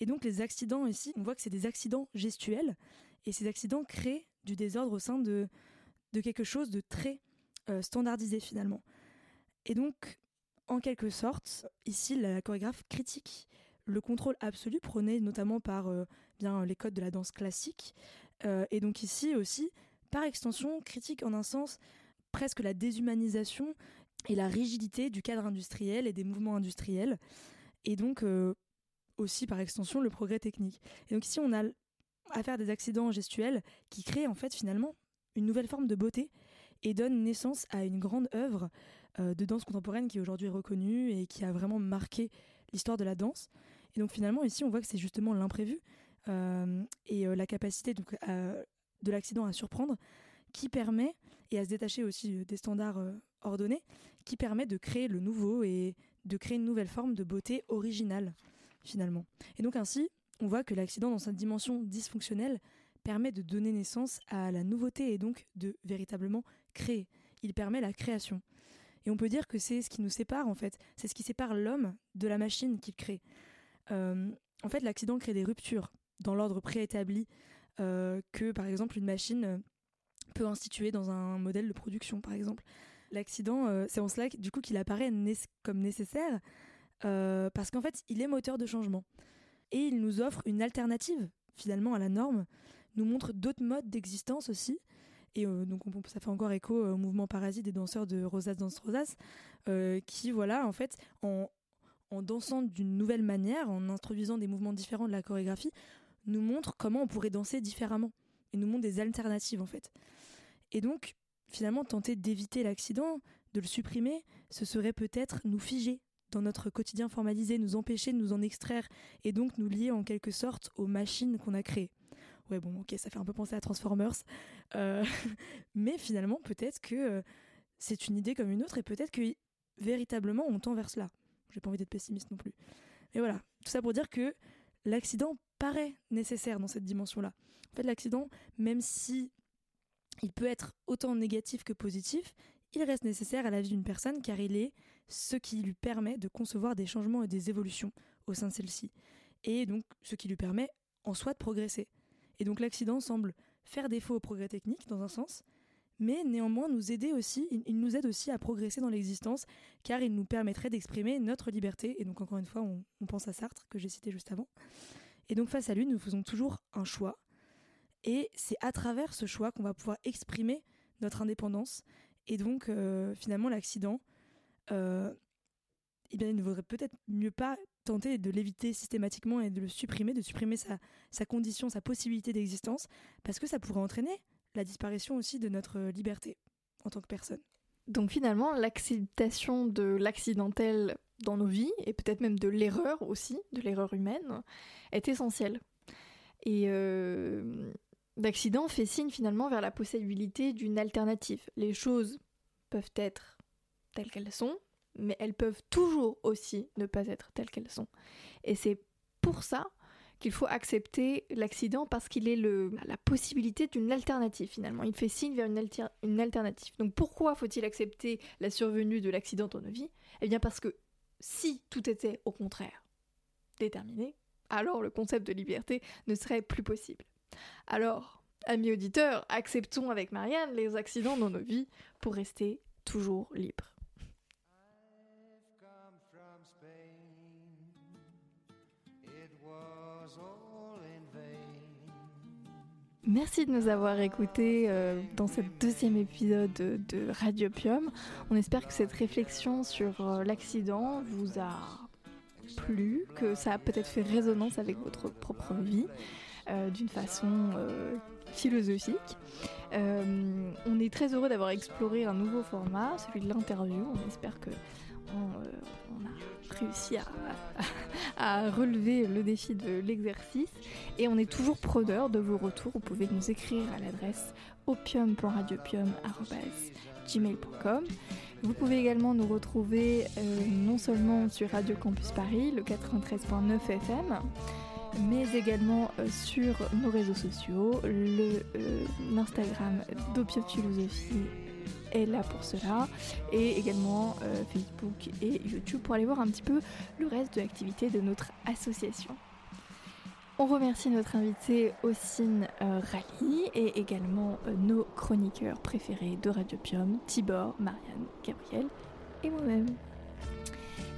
Et donc les accidents ici, on voit que c'est des accidents gestuels, et ces accidents créent du désordre au sein de, de quelque chose de très standardisé finalement. Et donc, en quelque sorte, ici la chorégraphe critique le contrôle absolu prôné notamment par bien les codes de la danse classique, et donc ici aussi, par extension, critique en un sens presque la déshumanisation et la rigidité du cadre industriel et des mouvements industriels, et donc euh, aussi par extension le progrès technique. Et donc ici on a à des accidents gestuels qui créent en fait finalement une nouvelle forme de beauté et donnent naissance à une grande œuvre euh, de danse contemporaine qui est aujourd'hui reconnue et qui a vraiment marqué l'histoire de la danse. Et donc finalement ici on voit que c'est justement l'imprévu euh, et la capacité donc, de l'accident à surprendre qui permet, et à se détacher aussi euh, des standards euh, ordonnés, qui permet de créer le nouveau et de créer une nouvelle forme de beauté originale, finalement. Et donc ainsi, on voit que l'accident dans sa dimension dysfonctionnelle permet de donner naissance à la nouveauté et donc de véritablement créer. Il permet la création. Et on peut dire que c'est ce qui nous sépare en fait, c'est ce qui sépare l'homme de la machine qu'il crée. Euh, en fait, l'accident crée des ruptures dans l'ordre préétabli que par exemple une machine peut instituer dans un modèle de production, par exemple. L'accident, euh, c'est en cela du coup qu'il apparaît comme nécessaire, euh, parce qu'en fait, il est moteur de changement. Et il nous offre une alternative, finalement, à la norme, nous montre d'autres modes d'existence aussi. Et euh, donc, ça fait encore écho au mouvement parasite des danseurs de Rosas Danse Rosas, qui, voilà, en fait, en, en dansant d'une nouvelle manière, en introduisant des mouvements différents de la chorégraphie, nous montre comment on pourrait danser différemment et nous montre des alternatives en fait. Et donc, finalement, tenter d'éviter l'accident, de le supprimer, ce serait peut-être nous figer dans notre quotidien formalisé, nous empêcher de nous en extraire et donc nous lier en quelque sorte aux machines qu'on a créées. Ouais, bon, ok, ça fait un peu penser à Transformers. Euh, mais finalement, peut-être que euh, c'est une idée comme une autre et peut-être que véritablement on tend vers cela. J'ai pas envie d'être pessimiste non plus. Mais voilà, tout ça pour dire que l'accident paraît nécessaire dans cette dimension-là. En fait, l'accident, même si il peut être autant négatif que positif, il reste nécessaire à la vie d'une personne car il est ce qui lui permet de concevoir des changements et des évolutions au sein de celle-ci. Et donc ce qui lui permet en soi de progresser. Et donc l'accident semble faire défaut au progrès technique dans un sens, mais néanmoins nous aider aussi, il nous aide aussi à progresser dans l'existence, car il nous permettrait d'exprimer notre liberté. Et donc encore une fois, on, pense à Sartre que j'ai cité juste avant. Et donc face à lui, nous faisons toujours un choix. Et c'est à travers ce choix qu'on va pouvoir exprimer notre indépendance. Et donc euh, finalement, l'accident, eh bien, il ne vaudrait peut-être mieux pas tenter de l'éviter systématiquement et de le supprimer, de supprimer sa, sa condition, sa possibilité d'existence, parce que ça pourrait entraîner la disparition aussi de notre liberté en tant que personne. Donc finalement, l'acceptation de l'accidentel dans nos vies, et peut-être même de l'erreur aussi, de l'erreur humaine, est essentielle. Et euh, l'accident fait signe finalement vers la possibilité d'une alternative. Les choses peuvent être telles qu'elles sont, mais elles peuvent toujours aussi ne pas être telles qu'elles sont. Et c'est pour ça qu'il faut accepter l'accident parce qu'il est le, la possibilité d'une alternative finalement. Il fait signe vers une, une alternative. Donc pourquoi faut-il accepter la survenue de l'accident dans nos vies? Eh bien parce que si tout était au contraire déterminé, alors le concept de liberté ne serait plus possible. Alors, amis auditeurs, acceptons avec Marianne les accidents dans nos vies pour rester toujours libres. Merci de nous avoir écoutés euh, dans ce deuxième épisode de, Radiopium. On espère que cette réflexion sur euh, l'accident vous a plu, que ça a peut-être fait résonance avec votre propre vie euh, d'une façon philosophique. on est très heureux d'avoir exploré un nouveau format, celui de l'interview. On espère que on, a réussi à, relever le défi de l'exercice et on est toujours preneur de vos retours. Vous pouvez nous écrire à l'adresse opium.radiopium.gmail.com Vous pouvez également nous retrouver euh, non seulement sur Radio Campus Paris, le 93.9 FM, mais également euh, sur nos réseaux sociaux, l'Instagram euh, d'Opium Philosophie est là pour cela, et également euh, Facebook et YouTube pour aller voir un petit peu le reste de l'activité de notre association. On remercie notre invité Ossine euh, Rally et également euh, nos chroniqueurs préférés de Radiopium, Tibor, Marianne, Gabriel et moi-même.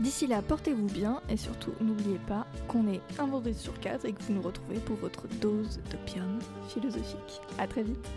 D'ici là, portez-vous bien et surtout n'oubliez pas qu'on est un vendredi sur quatre et que vous nous retrouvez pour votre dose d'opium philosophique. A très vite